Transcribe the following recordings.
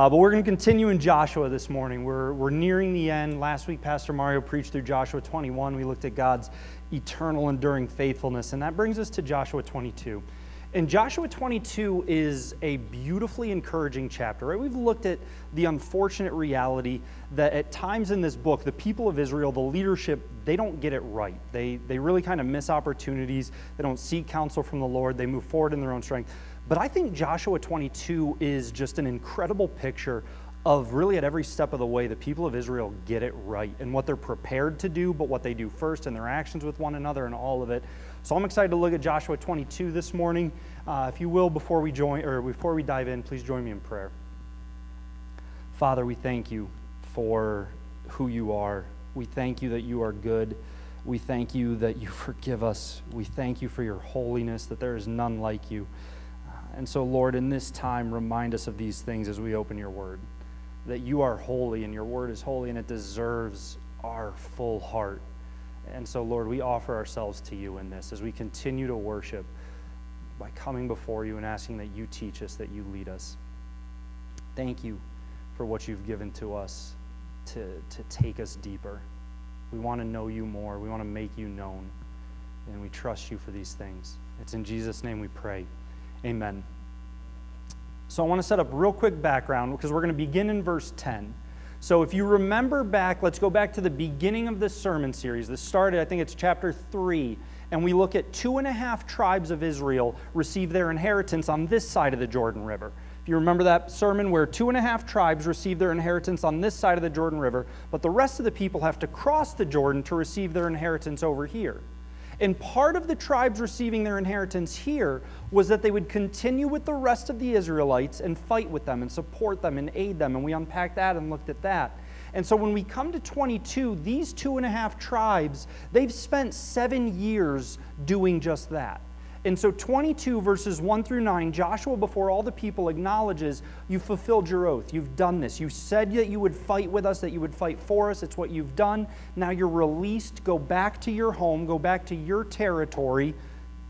Uh, but we're going to continue in Joshua this morning. We're, we're nearing the end. Last week, Pastor Mario preached through Joshua 21. We looked at God's eternal, enduring faithfulness, and that brings us to Joshua 22. And Joshua 22 is a beautifully encouraging chapter, right? We've looked at the unfortunate reality that at times in this book, the people of Israel, the leadership, they don't get it right. They, they really kind of miss opportunities. They don't seek counsel from the Lord. They move forward in their own strength. But I think Joshua 22 is just an incredible picture of really at every step of the way the people of Israel get it right and what they're prepared to do, but what they do first and their actions with one another and all of it. So I'm excited to look at Joshua 22 this morning. Uh, if you will, before we join or before we dive in, please join me in prayer. Father, we thank you for who you are. We thank you that you are good. We thank you that you forgive us. We thank you for your holiness, that there is none like you. And so, Lord, in this time, remind us of these things as we open your word. That you are holy and your word is holy and it deserves our full heart. And so, Lord, we offer ourselves to you in this as we continue to worship by coming before you and asking that you teach us, that you lead us. Thank you for what you've given to us to, to take us deeper. We want to know you more, we want to make you known, and we trust you for these things. It's in Jesus' name we pray. Amen. So I want to set up real quick background because we're going to begin in verse 10. So if you remember back, let's go back to the beginning of this sermon series. This started, I think it's chapter 3, and we look at two and a half tribes of Israel receive their inheritance on this side of the Jordan River. If you remember that sermon where two and a half tribes receive their inheritance on this side of the Jordan River, but the rest of the people have to cross the Jordan to receive their inheritance over here. And part of the tribes receiving their inheritance here was that they would continue with the rest of the Israelites and fight with them and support them and aid them. And we unpacked that and looked at that. And so when we come to 22, these two and a half tribes, they've spent seven years doing just that. And so 22 verses 1 through 9, Joshua, before all the people, acknowledges you've fulfilled your oath. You've done this. You said that you would fight with us, that you would fight for us. It's what you've done. Now you're released. Go back to your home. Go back to your territory.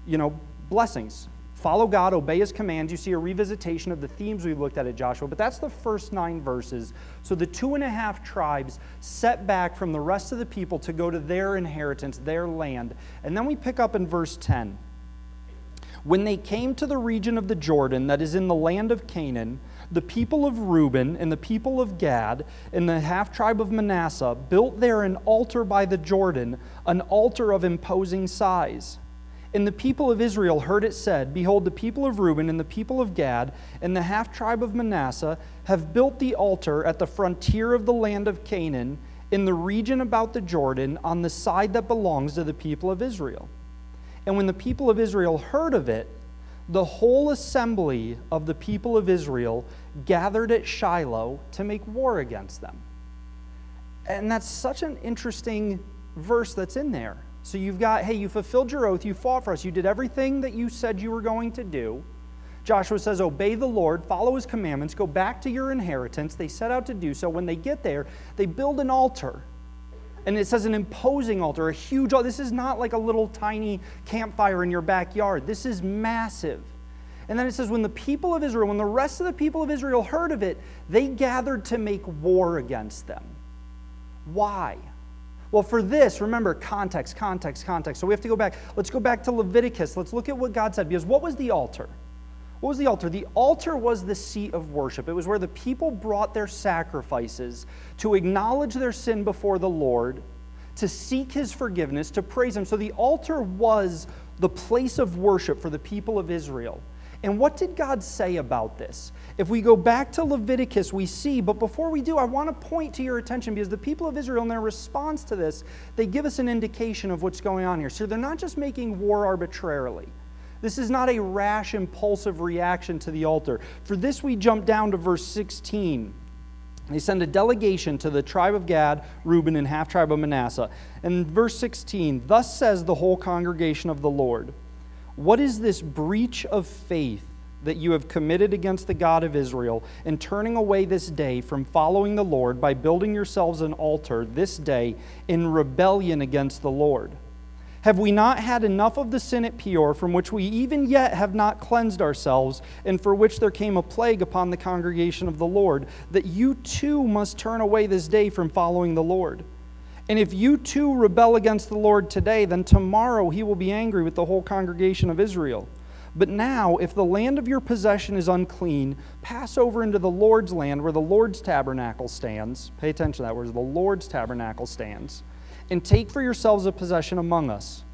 You know, blessings. Follow God, obey his commands. You see a revisitation of the themes we've looked at at Joshua, but that's the first nine verses. So the two and a half tribes set back from the rest of the people to go to their inheritance, their land. And then we pick up in verse 10. When they came to the region of the Jordan that is in the land of Canaan, the people of Reuben and the people of Gad and the half tribe of Manasseh built there an altar by the Jordan, an altar of imposing size. And the people of Israel heard it said, Behold, the people of Reuben and the people of Gad and the half tribe of Manasseh have built the altar at the frontier of the land of Canaan in the region about the Jordan on the side that belongs to the people of Israel. And when the people of Israel heard of it, the whole assembly of the people of Israel gathered at Shiloh to make war against them. And that's such an interesting verse that's in there. So you've got, hey, you fulfilled your oath, you fought for us, you did everything that you said you were going to do. Joshua says, Obey the Lord, follow his commandments, go back to your inheritance. They set out to do so. When they get there, they build an altar and it says an imposing altar, a huge altar. This is not like a little tiny campfire in your backyard. This is massive. And then it says, when the people of Israel, when the rest of the people of Israel heard of it, they gathered to make war against them. Why? Well, for this, remember context, context, context. So we have to go back. Let's go back to Leviticus. Let's look at what God said. Because what was the altar? What was the altar? The altar was the seat of worship. It was where the people brought their sacrifices to acknowledge their sin before the Lord, to seek his forgiveness, to praise him. So the altar was the place of worship for the people of Israel. And what did God say about this? If we go back to Leviticus, we see, but before we do, I want to point to your attention because the people of Israel, in their response to this, they give us an indication of what's going on here. So they're not just making war arbitrarily. This is not a rash, impulsive reaction to the altar. For this, we jump down to verse 16. They send a delegation to the tribe of Gad, Reuben, and half tribe of Manasseh. And verse 16, thus says the whole congregation of the Lord What is this breach of faith that you have committed against the God of Israel in turning away this day from following the Lord by building yourselves an altar this day in rebellion against the Lord? Have we not had enough of the sin at Peor, from which we even yet have not cleansed ourselves, and for which there came a plague upon the congregation of the Lord, that you too must turn away this day from following the Lord? And if you too rebel against the Lord today, then tomorrow he will be angry with the whole congregation of Israel. But now, if the land of your possession is unclean, pass over into the Lord's land where the Lord's tabernacle stands. Pay attention to that, where the Lord's tabernacle stands and take for yourselves a possession among us.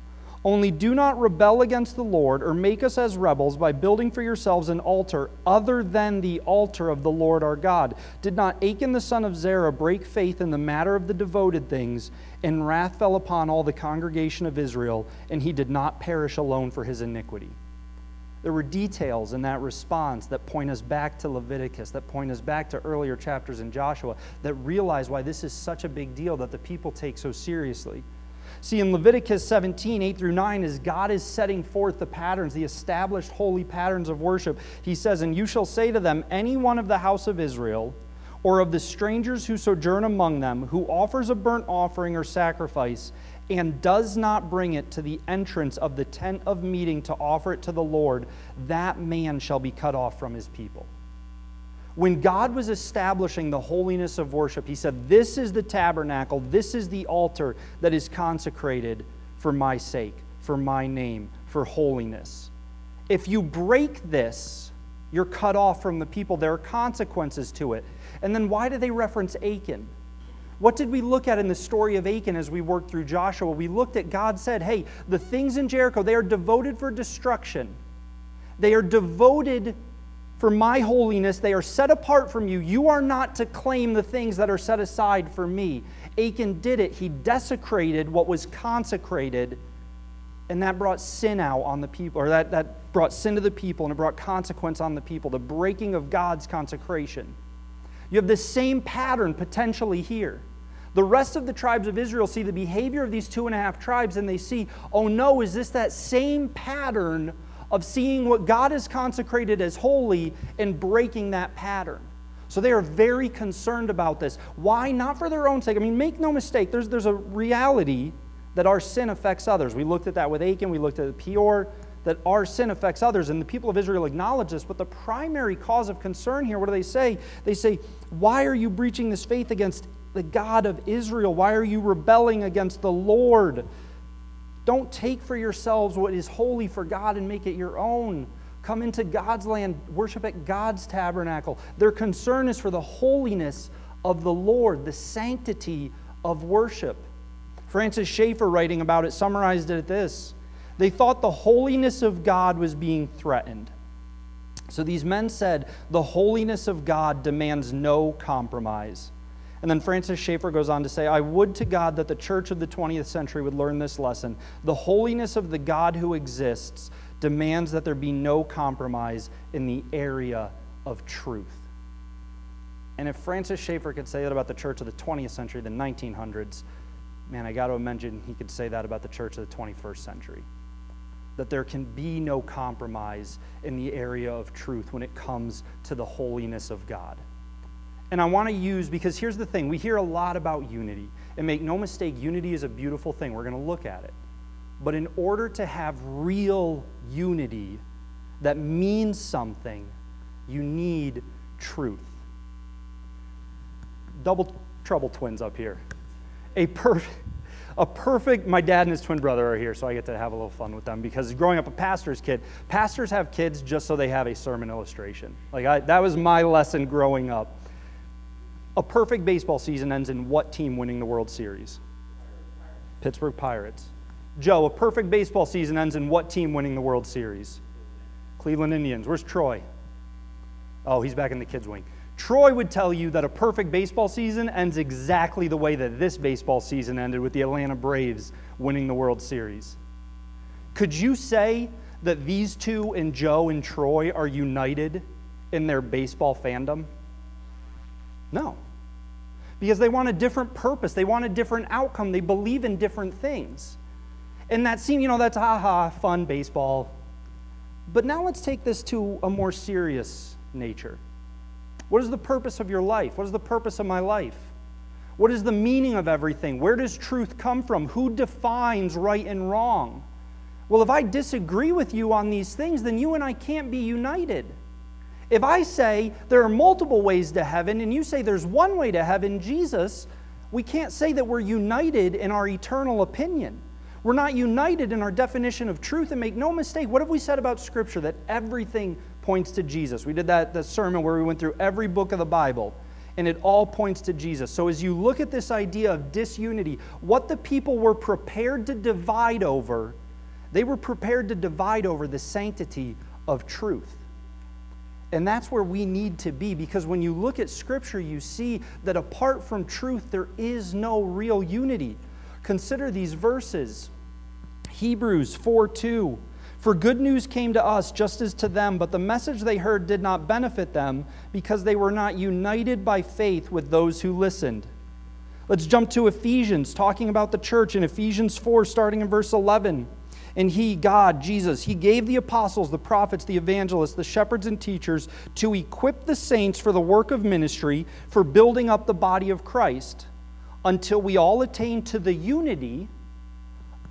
Only do not rebel against the Lord or make us as rebels by building for yourselves an altar other than the altar of the Lord our God. Did not Achan the son of Zerah break faith in the matter of the devoted things, and wrath fell upon all the congregation of Israel, and he did not perish alone for his iniquity? There were details in that response that point us back to Leviticus, that point us back to earlier chapters in Joshua, that realize why this is such a big deal that the people take so seriously. See, in Leviticus 17, 8 through 9, as God is setting forth the patterns, the established holy patterns of worship, he says, And you shall say to them, Any one of the house of Israel, or of the strangers who sojourn among them, who offers a burnt offering or sacrifice, and does not bring it to the entrance of the tent of meeting to offer it to the Lord, that man shall be cut off from his people. When God was establishing the holiness of worship, He said, This is the tabernacle, this is the altar that is consecrated for my sake, for my name, for holiness. If you break this, you're cut off from the people. There are consequences to it. And then why do they reference Achan? What did we look at in the story of Achan as we worked through Joshua? We looked at God said, hey, the things in Jericho, they are devoted for destruction. They are devoted for my holiness. They are set apart from you. You are not to claim the things that are set aside for me. Achan did it. He desecrated what was consecrated, and that brought sin out on the people, or that, that brought sin to the people, and it brought consequence on the people, the breaking of God's consecration. You have the same pattern potentially here. The rest of the tribes of Israel see the behavior of these two and a half tribes and they see, oh no, is this that same pattern of seeing what God has consecrated as holy and breaking that pattern? So they are very concerned about this. Why? Not for their own sake. I mean, make no mistake, there's, there's a reality that our sin affects others. We looked at that with Achan, we looked at Peor, that our sin affects others, and the people of Israel acknowledge this. But the primary cause of concern here, what do they say? They say, Why are you breaching this faith against the God of Israel? Why are you rebelling against the Lord? Don't take for yourselves what is holy for God and make it your own. Come into God's land, worship at God's tabernacle. Their concern is for the holiness of the Lord, the sanctity of worship. Francis Schaeffer, writing about it, summarized it at this they thought the holiness of God was being threatened. So these men said, The holiness of God demands no compromise. And then Francis Schaeffer goes on to say, I would to God that the church of the 20th century would learn this lesson. The holiness of the God who exists demands that there be no compromise in the area of truth. And if Francis Schaeffer could say that about the church of the 20th century, the 1900s, man, I got to imagine he could say that about the church of the 21st century that there can be no compromise in the area of truth when it comes to the holiness of God. And I want to use, because here's the thing we hear a lot about unity. And make no mistake, unity is a beautiful thing. We're going to look at it. But in order to have real unity that means something, you need truth. Double trouble twins up here. A perfect a perfect, my dad and his twin brother are here, so I get to have a little fun with them because growing up a pastor's kid, pastors have kids just so they have a sermon illustration. Like I, that was my lesson growing up. A perfect baseball season ends in what team winning the World Series? Pittsburgh Pirates. Joe, a perfect baseball season ends in what team winning the World Series? Cleveland Indians. Where's Troy? Oh, he's back in the kids' wing. Troy would tell you that a perfect baseball season ends exactly the way that this baseball season ended with the Atlanta Braves winning the World Series. Could you say that these two and Joe and Troy are united in their baseball fandom? No. Because they want a different purpose, they want a different outcome, they believe in different things. And that scene, you know, that's haha, fun baseball. But now let's take this to a more serious nature. What is the purpose of your life? What is the purpose of my life? What is the meaning of everything? Where does truth come from? Who defines right and wrong? Well, if I disagree with you on these things, then you and I can't be united. If I say there are multiple ways to heaven and you say there's one way to heaven, Jesus, we can't say that we're united in our eternal opinion. We're not united in our definition of truth. And make no mistake, what have we said about Scripture? That everything points to Jesus. We did that the sermon where we went through every book of the Bible and it all points to Jesus. So, as you look at this idea of disunity, what the people were prepared to divide over, they were prepared to divide over the sanctity of truth. And that's where we need to be because when you look at Scripture, you see that apart from truth, there is no real unity. Consider these verses Hebrews 4 2. For good news came to us just as to them, but the message they heard did not benefit them because they were not united by faith with those who listened. Let's jump to Ephesians, talking about the church in Ephesians 4, starting in verse 11. And he, God, Jesus, he gave the apostles, the prophets, the evangelists, the shepherds, and teachers to equip the saints for the work of ministry, for building up the body of Christ, until we all attain to the unity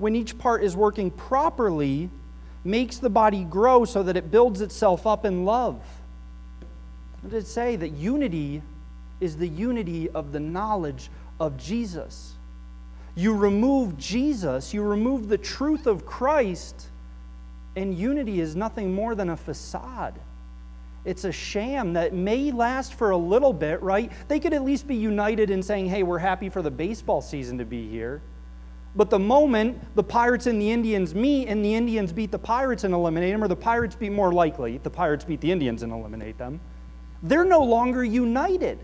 when each part is working properly, makes the body grow so that it builds itself up in love. What did it say? That unity is the unity of the knowledge of Jesus. You remove Jesus, you remove the truth of Christ, and unity is nothing more than a facade. It's a sham that may last for a little bit, right? They could at least be united in saying, hey, we're happy for the baseball season to be here. But the moment the pirates and the Indians meet and the Indians beat the pirates and eliminate them, or the pirates beat more likely, the pirates beat the Indians and eliminate them, they're no longer united.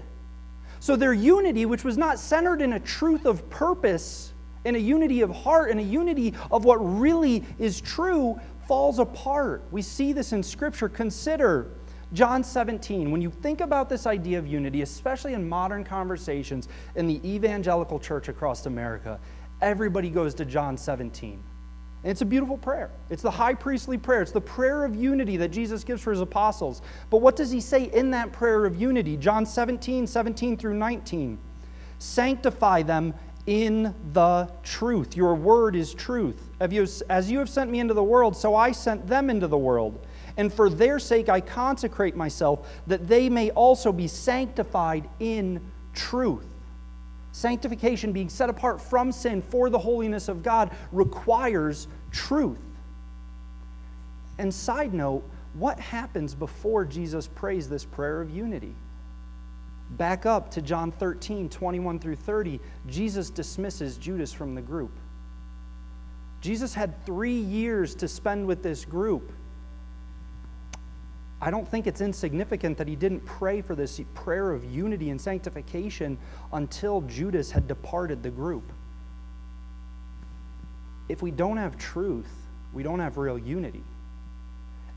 So their unity, which was not centered in a truth of purpose, in a unity of heart, in a unity of what really is true, falls apart. We see this in Scripture. Consider John 17. When you think about this idea of unity, especially in modern conversations in the evangelical church across America, everybody goes to John 17. And it's a beautiful prayer. It's the high priestly prayer. It's the prayer of unity that Jesus gives for his apostles. But what does he say in that prayer of unity? John 17, 17 through 19. Sanctify them in the truth. Your word is truth. As you have sent me into the world, so I sent them into the world. And for their sake I consecrate myself, that they may also be sanctified in truth. Sanctification, being set apart from sin for the holiness of God, requires truth. And side note, what happens before Jesus prays this prayer of unity? Back up to John 13, 21 through 30, Jesus dismisses Judas from the group. Jesus had three years to spend with this group. I don't think it's insignificant that he didn't pray for this prayer of unity and sanctification until Judas had departed the group. If we don't have truth, we don't have real unity.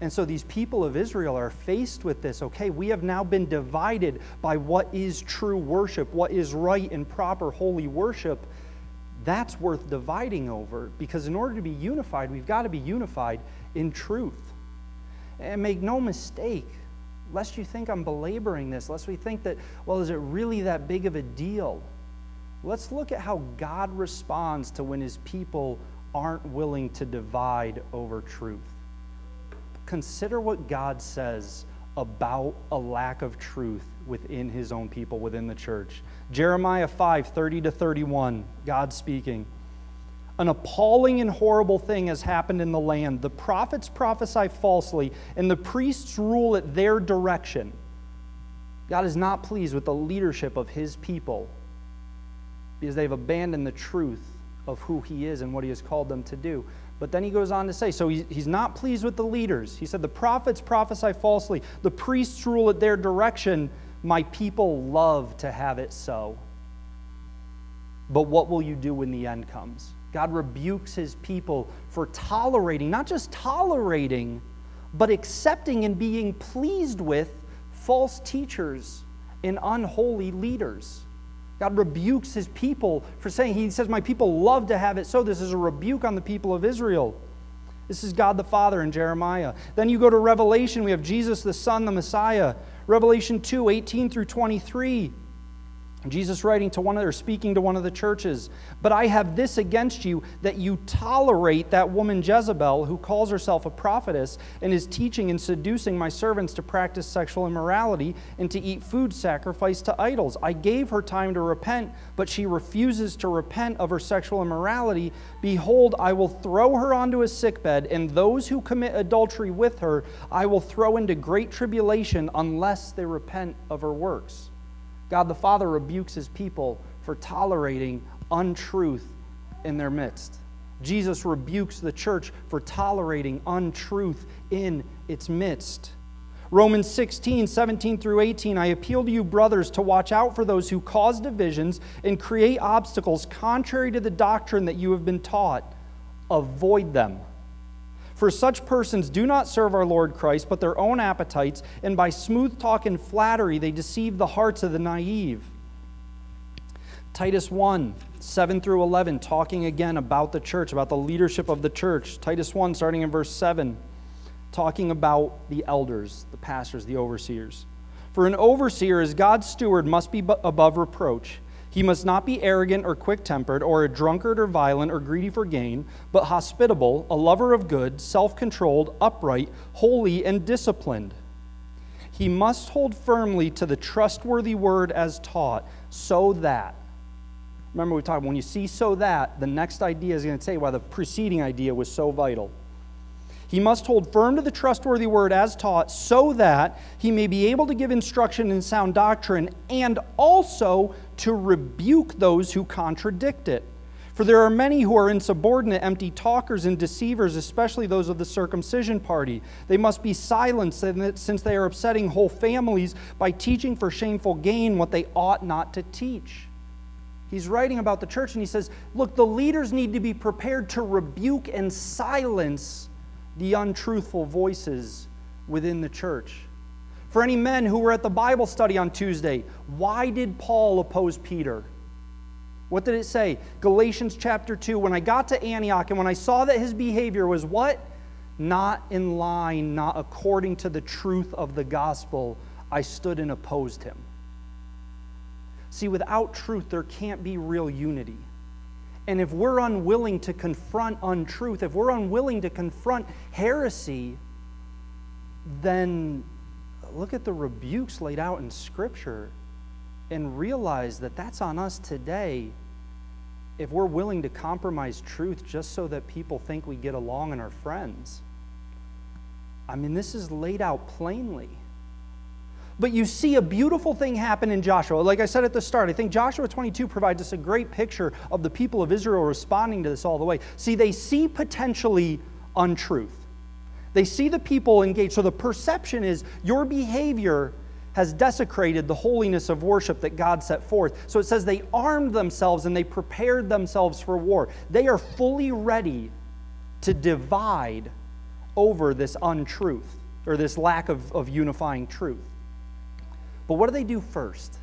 And so these people of Israel are faced with this okay, we have now been divided by what is true worship, what is right and proper holy worship. That's worth dividing over because in order to be unified, we've got to be unified in truth. And make no mistake, lest you think I'm belaboring this, lest we think that, well, is it really that big of a deal? Let's look at how God responds to when his people aren't willing to divide over truth. Consider what God says about a lack of truth within his own people, within the church. Jeremiah 5 30 to 31, God speaking. An appalling and horrible thing has happened in the land. The prophets prophesy falsely, and the priests rule at their direction. God is not pleased with the leadership of his people because they've abandoned the truth of who he is and what he has called them to do. But then he goes on to say, so he's not pleased with the leaders. He said, The prophets prophesy falsely, the priests rule at their direction. My people love to have it so. but what will you do when the end comes? God rebukes his people for tolerating, not just tolerating, but accepting and being pleased with false teachers and unholy leaders. God rebukes his people for saying, He says, My people love to have it so. This is a rebuke on the people of Israel. This is God the Father in Jeremiah. Then you go to Revelation, we have Jesus the Son, the Messiah. Revelation 2 18 through 23. Jesus writing to one of or speaking to one of the churches, but I have this against you that you tolerate that woman Jezebel who calls herself a prophetess and is teaching and seducing my servants to practice sexual immorality and to eat food sacrificed to idols. I gave her time to repent, but she refuses to repent of her sexual immorality. Behold, I will throw her onto a sickbed, and those who commit adultery with her I will throw into great tribulation unless they repent of her works. God the Father rebukes his people for tolerating untruth in their midst. Jesus rebukes the church for tolerating untruth in its midst. Romans 16, 17 through 18. I appeal to you, brothers, to watch out for those who cause divisions and create obstacles contrary to the doctrine that you have been taught. Avoid them. For such persons do not serve our Lord Christ, but their own appetites, and by smooth talk and flattery they deceive the hearts of the naive. Titus 1, 7 through 11, talking again about the church, about the leadership of the church. Titus 1, starting in verse 7, talking about the elders, the pastors, the overseers. For an overseer, as God's steward, must be above reproach he must not be arrogant or quick tempered, or a drunkard or violent or greedy for gain, but hospitable, a lover of good, self controlled, upright, holy, and disciplined. He must hold firmly to the trustworthy word as taught, so that. Remember, we talked when you see so that, the next idea is going to say why the preceding idea was so vital. He must hold firm to the trustworthy word as taught, so that he may be able to give instruction in sound doctrine and also to rebuke those who contradict it. For there are many who are insubordinate, empty talkers, and deceivers, especially those of the circumcision party. They must be silenced, since they are upsetting whole families by teaching for shameful gain what they ought not to teach. He's writing about the church and he says, Look, the leaders need to be prepared to rebuke and silence the untruthful voices within the church. For any men who were at the Bible study on Tuesday, why did Paul oppose Peter? What did it say? Galatians chapter 2. When I got to Antioch and when I saw that his behavior was what? Not in line, not according to the truth of the gospel, I stood and opposed him. See, without truth, there can't be real unity. And if we're unwilling to confront untruth, if we're unwilling to confront heresy, then look at the rebukes laid out in Scripture and realize that that's on us today if we're willing to compromise truth just so that people think we get along and are friends. I mean, this is laid out plainly. But you see a beautiful thing happen in Joshua. Like I said at the start, I think Joshua 22 provides us a great picture of the people of Israel responding to this all the way. See, they see potentially untruth. They see the people engaged. So the perception is your behavior has desecrated the holiness of worship that God set forth. So it says they armed themselves and they prepared themselves for war. They are fully ready to divide over this untruth or this lack of, of unifying truth. But what do they do first?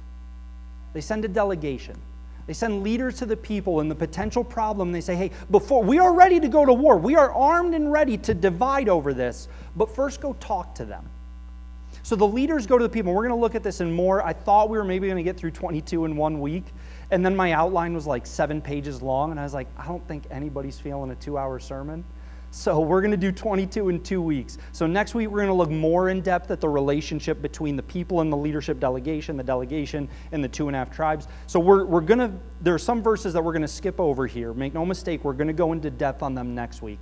They send a delegation. They send leaders to the people and the potential problem. They say, hey, before we are ready to go to war, we are armed and ready to divide over this, but first go talk to them. So the leaders go to the people. We're going to look at this in more. I thought we were maybe going to get through 22 in one week. And then my outline was like seven pages long. And I was like, I don't think anybody's feeling a two hour sermon. So we're going to do 22 in two weeks. So next week, we're going to look more in depth at the relationship between the people and the leadership delegation, the delegation, and the two and a half tribes. So we're, we're going to, there are some verses that we're going to skip over here. Make no mistake, we're going to go into depth on them next week.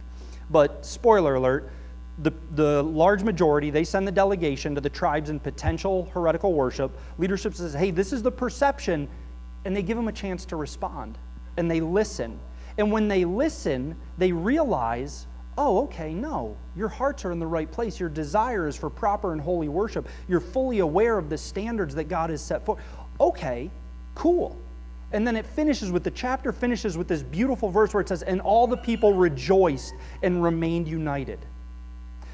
But spoiler alert, the, the large majority, they send the delegation to the tribes in potential heretical worship. Leadership says, hey, this is the perception, and they give them a chance to respond. And they listen. And when they listen, they realize oh, okay, no, your hearts are in the right place. Your desire is for proper and holy worship. You're fully aware of the standards that God has set forth. Okay, cool. And then it finishes with the chapter finishes with this beautiful verse where it says, And all the people rejoiced and remained united.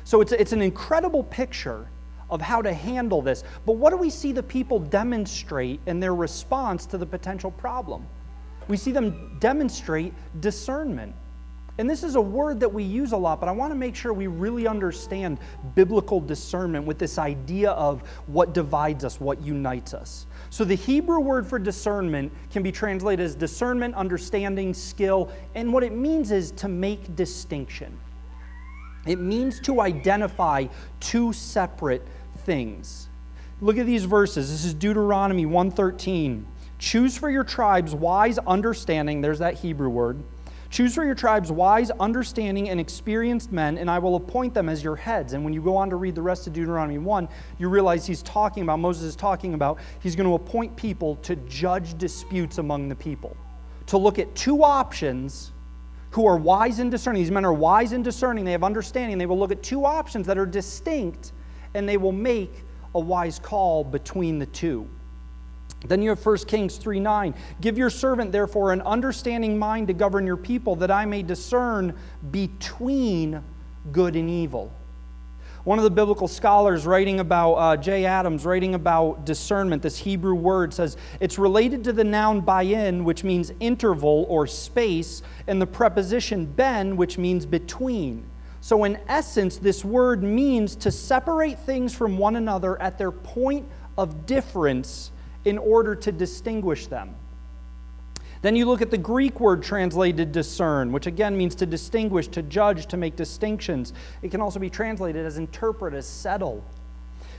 So it's, it's an incredible picture of how to handle this. But what do we see the people demonstrate in their response to the potential problem? We see them demonstrate discernment. And this is a word that we use a lot, but I want to make sure we really understand biblical discernment with this idea of what divides us, what unites us. So, the Hebrew word for discernment can be translated as discernment, understanding, skill, and what it means is to make distinction. It means to identify two separate things. Look at these verses. This is Deuteronomy 113. Choose for your tribes wise understanding, there's that Hebrew word Choose for your tribes wise, understanding, and experienced men, and I will appoint them as your heads. And when you go on to read the rest of Deuteronomy 1, you realize he's talking about, Moses is talking about, he's going to appoint people to judge disputes among the people, to look at two options who are wise and discerning. These men are wise and discerning, they have understanding. They will look at two options that are distinct, and they will make a wise call between the two. Then you have 1 Kings 3 9. Give your servant, therefore, an understanding mind to govern your people, that I may discern between good and evil. One of the biblical scholars writing about, uh, Jay Adams, writing about discernment, this Hebrew word says it's related to the noun bayin, which means interval or space, and the preposition ben, which means between. So, in essence, this word means to separate things from one another at their point of difference in order to distinguish them. Then you look at the Greek word translated discern, which again means to distinguish, to judge, to make distinctions. It can also be translated as interpret, as settle.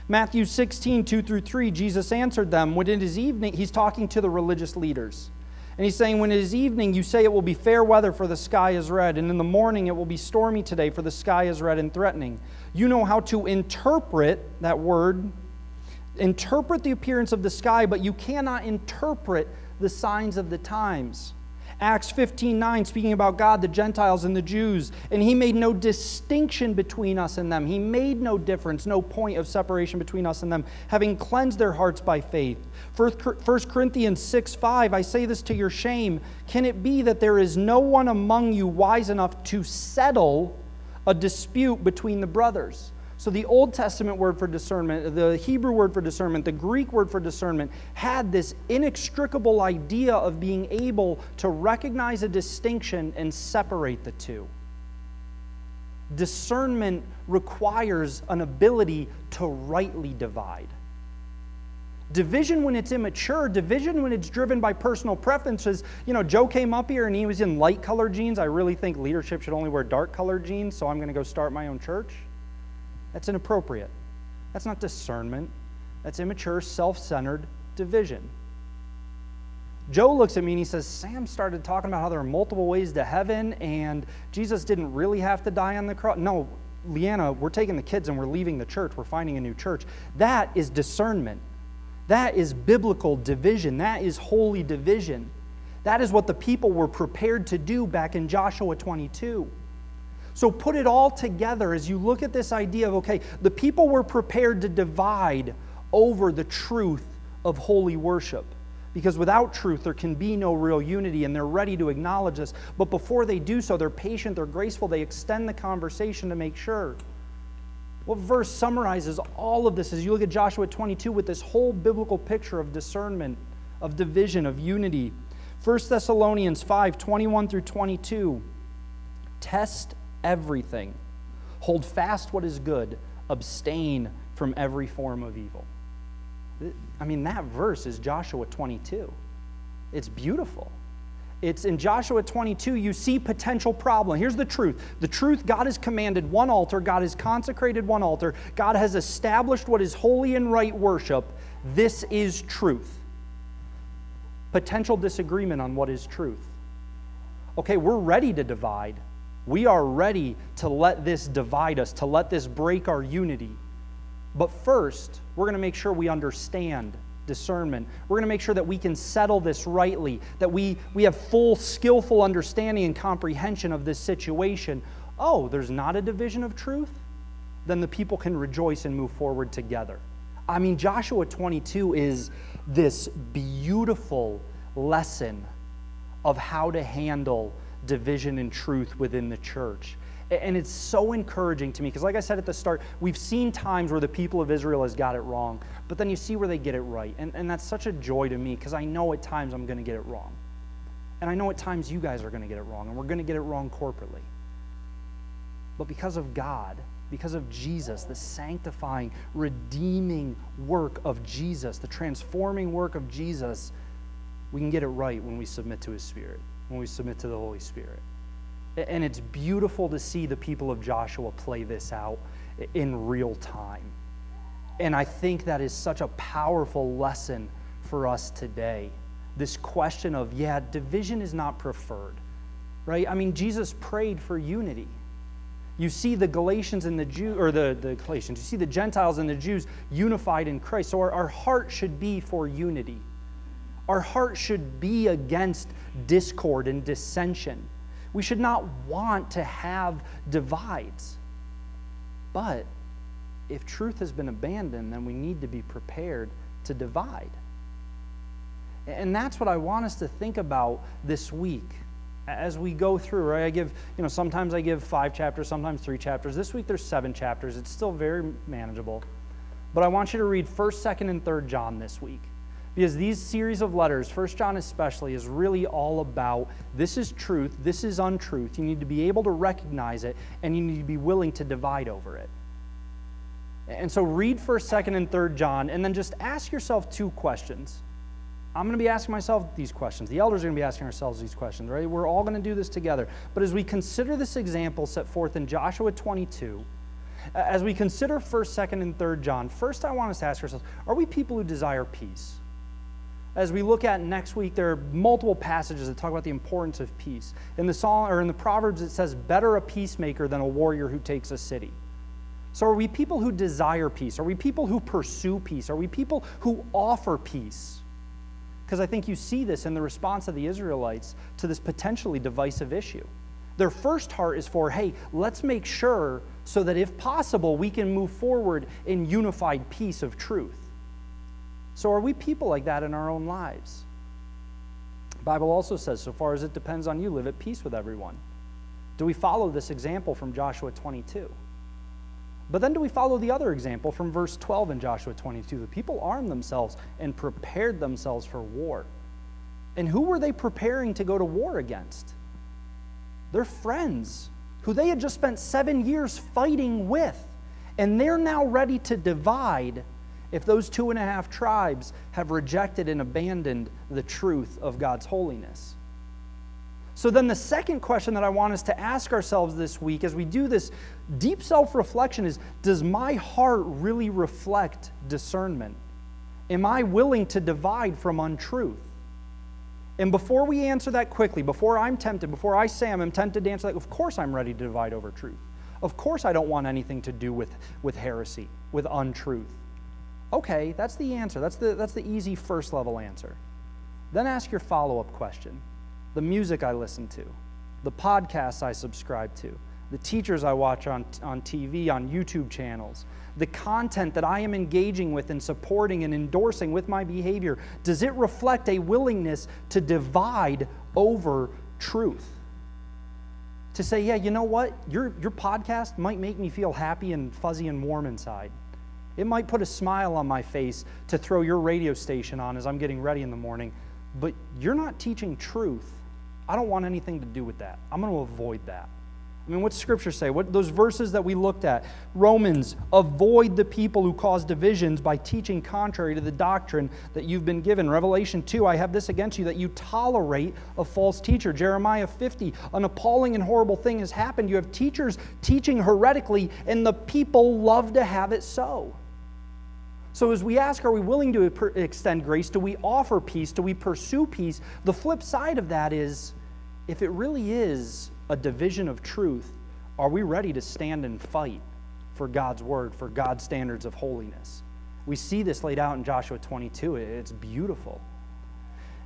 Matthew 16, 2 through 3, Jesus answered them. When it is evening, he's talking to the religious leaders. And he's saying, When it is evening, you say it will be fair weather, for the sky is red. And in the morning, it will be stormy today, for the sky is red and threatening. You know how to interpret that word interpret the appearance of the sky, but you cannot interpret the signs of the times. Acts 15 9, speaking about God, the Gentiles, and the Jews. And he made no distinction between us and them. He made no difference, no point of separation between us and them, having cleansed their hearts by faith. 1 Corinthians 6 5, I say this to your shame. Can it be that there is no one among you wise enough to settle a dispute between the brothers? So, the Old Testament word for discernment, the Hebrew word for discernment, the Greek word for discernment had this inextricable idea of being able to recognize a distinction and separate the two. Discernment requires an ability to rightly divide. Division when it's immature, division when it's driven by personal preferences. You know, Joe came up here and he was in light colored jeans. I really think leadership should only wear dark colored jeans, so I'm going to go start my own church. That's inappropriate. That's not discernment. That's immature, self centered division. Joe looks at me and he says, Sam started talking about how there are multiple ways to heaven and Jesus didn't really have to die on the cross. No, Leanna, we're taking the kids and we're leaving the church. We're finding a new church. That is discernment. That is biblical division. That is holy division. That is what the people were prepared to do back in Joshua 22. So put it all together as you look at this idea of okay, the people were prepared to divide over the truth of holy worship. Because without truth, there can be no real unity, and they're ready to acknowledge this. But before they do so, they're patient, they're graceful, they extend the conversation to make sure. What verse summarizes all of this as you look at Joshua 22 with this whole biblical picture of discernment, of division, of unity? 1 Thessalonians 5 21 through 22. Test everything. Hold fast what is good, abstain from every form of evil. I mean, that verse is Joshua 22. It's beautiful. It's in Joshua 22, you see potential problem. Here's the truth. The truth God has commanded one altar, God has consecrated one altar, God has established what is holy and right worship. This is truth. Potential disagreement on what is truth. Okay, we're ready to divide. We are ready to let this divide us, to let this break our unity. But first, we're going to make sure we understand discernment. We're going to make sure that we can settle this rightly, that we, we have full, skillful understanding and comprehension of this situation. Oh, there's not a division of truth? Then the people can rejoice and move forward together. I mean, Joshua 22 is this beautiful lesson of how to handle division and truth within the church. And it's so encouraging to me because, like I said at the start, we've seen times where the people of Israel has got it wrong, but then you see where they get it right. And, and that's such a joy to me because I know at times I'm going to get it wrong. And I know at times you guys are going to get it wrong, and we're going to get it wrong corporately. But because of God, because of Jesus, the sanctifying, redeeming work of Jesus, the transforming work of Jesus, we can get it right when we submit to His Spirit, when we submit to the Holy Spirit. And it's beautiful to see the people of Joshua play this out in real time. And I think that is such a powerful lesson for us today. This question of, yeah, division is not preferred, right? I mean, Jesus prayed for unity. You see the Galatians and the Jews, or the, the Galatians, you see the Gentiles and the Jews unified in Christ. So our, our heart should be for unity. Our heart should be against discord and dissension. We should not want to have divides. But if truth has been abandoned, then we need to be prepared to divide. And that's what I want us to think about this week as we go through, right? I give, you know, sometimes I give five chapters, sometimes three chapters. This week there's seven chapters. It's still very manageable. But I want you to read 1st, 2nd, and 3rd John this week. Because these series of letters, First John especially, is really all about this is truth, this is untruth. You need to be able to recognize it, and you need to be willing to divide over it. And so read 1st, 2nd, and 3rd John, and then just ask yourself two questions. I'm going to be asking myself these questions. The elders are going to be asking ourselves these questions, right? We're all going to do this together. But as we consider this example set forth in Joshua 22, as we consider 1st, 2nd, and 3rd John, first I want us to ask ourselves are we people who desire peace? As we look at next week, there are multiple passages that talk about the importance of peace. In the Psalm or in the Proverbs, it says, "Better a peacemaker than a warrior who takes a city." So, are we people who desire peace? Are we people who pursue peace? Are we people who offer peace? Because I think you see this in the response of the Israelites to this potentially divisive issue. Their first heart is for, hey, let's make sure so that if possible, we can move forward in unified peace of truth. So, are we people like that in our own lives? The Bible also says, so far as it depends on you, live at peace with everyone. Do we follow this example from Joshua 22? But then do we follow the other example from verse 12 in Joshua 22? The people armed themselves and prepared themselves for war. And who were they preparing to go to war against? Their friends, who they had just spent seven years fighting with. And they're now ready to divide if those two and a half tribes have rejected and abandoned the truth of God's holiness. So, then the second question that I want us to ask ourselves this week as we do this deep self reflection is Does my heart really reflect discernment? Am I willing to divide from untruth? And before we answer that quickly, before I'm tempted, before I say I'm tempted to answer that, of course I'm ready to divide over truth. Of course I don't want anything to do with, with heresy, with untruth. Okay, that's the answer. That's the, that's the easy first level answer. Then ask your follow up question the music I listen to, the podcasts I subscribe to, the teachers I watch on, on TV, on YouTube channels, the content that I am engaging with and supporting and endorsing with my behavior, does it reflect a willingness to divide over truth? To say, yeah, you know what? Your, your podcast might make me feel happy and fuzzy and warm inside. It might put a smile on my face to throw your radio station on as I'm getting ready in the morning, but you're not teaching truth. I don't want anything to do with that. I'm going to avoid that. I mean, what's Scripture say? What those verses that we looked at? Romans, avoid the people who cause divisions by teaching contrary to the doctrine that you've been given. Revelation 2, I have this against you that you tolerate a false teacher. Jeremiah 50, an appalling and horrible thing has happened. You have teachers teaching heretically, and the people love to have it so. So, as we ask, are we willing to extend grace? Do we offer peace? Do we pursue peace? The flip side of that is if it really is a division of truth, are we ready to stand and fight for God's word, for God's standards of holiness? We see this laid out in Joshua 22. It's beautiful.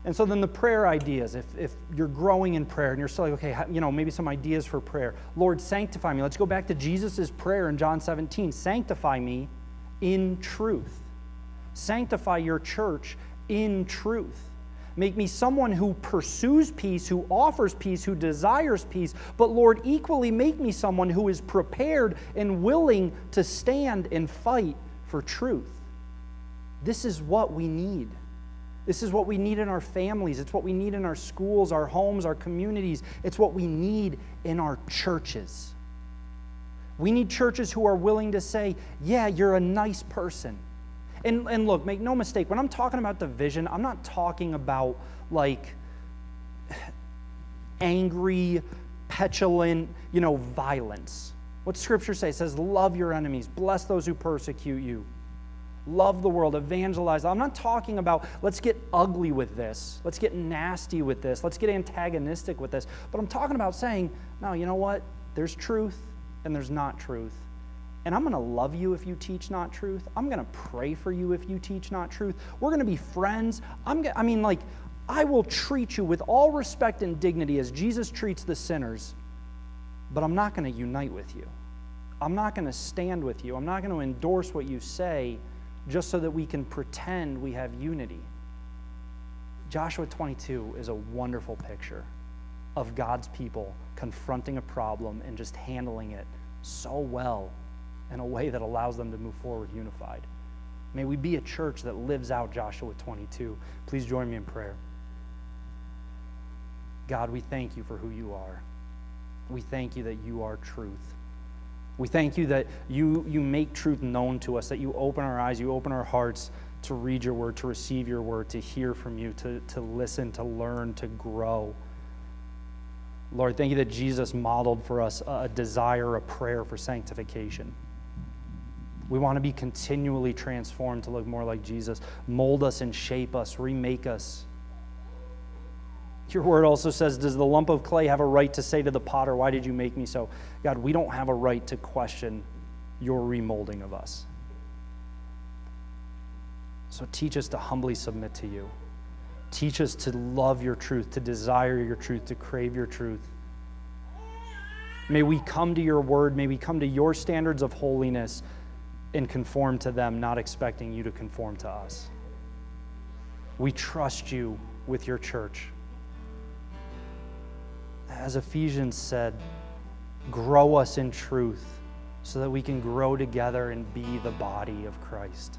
And so then the prayer ideas, if, if you're growing in prayer and you're still like, okay, you know, maybe some ideas for prayer. Lord, sanctify me. Let's go back to Jesus' prayer in John 17. Sanctify me in truth. Sanctify your church in truth. Make me someone who pursues peace, who offers peace, who desires peace. But Lord, equally make me someone who is prepared and willing to stand and fight for truth. This is what we need. This is what we need in our families. It's what we need in our schools, our homes, our communities. It's what we need in our churches. We need churches who are willing to say, Yeah, you're a nice person. And, and look, make no mistake, when I'm talking about division, I'm not talking about like angry, petulant, you know, violence. What scripture says says, Love your enemies, bless those who persecute you love the world, evangelize. I'm not talking about let's get ugly with this, let's get nasty with this, let's get antagonistic with this, but I'm talking about saying, no, you know what? There's truth and there's not truth. And I'm going to love you if you teach not truth. I'm going to pray for you if you teach not truth. We're going to be friends. I'm I mean like I will treat you with all respect and dignity as Jesus treats the sinners, but I'm not going to unite with you. I'm not going to stand with you. I'm not going to endorse what you say just so that we can pretend we have unity. Joshua 22 is a wonderful picture of God's people confronting a problem and just handling it so well in a way that allows them to move forward unified. May we be a church that lives out Joshua 22. Please join me in prayer. God, we thank you for who you are. We thank you that you are truth. We thank you that you, you make truth known to us, that you open our eyes, you open our hearts to read your word, to receive your word, to hear from you, to, to listen, to learn, to grow. Lord, thank you that Jesus modeled for us a desire, a prayer for sanctification. We want to be continually transformed to look more like Jesus. Mold us and shape us, remake us your word also says, Does the lump of clay have a right to say to the potter, Why did you make me so? God, we don't have a right to question your remolding of us. So teach us to humbly submit to you. Teach us to love your truth, to desire your truth, to crave your truth. May we come to your word. May we come to your standards of holiness and conform to them, not expecting you to conform to us. We trust you with your church as Ephesians said, grow us in truth so that we can grow together and be the body of Christ.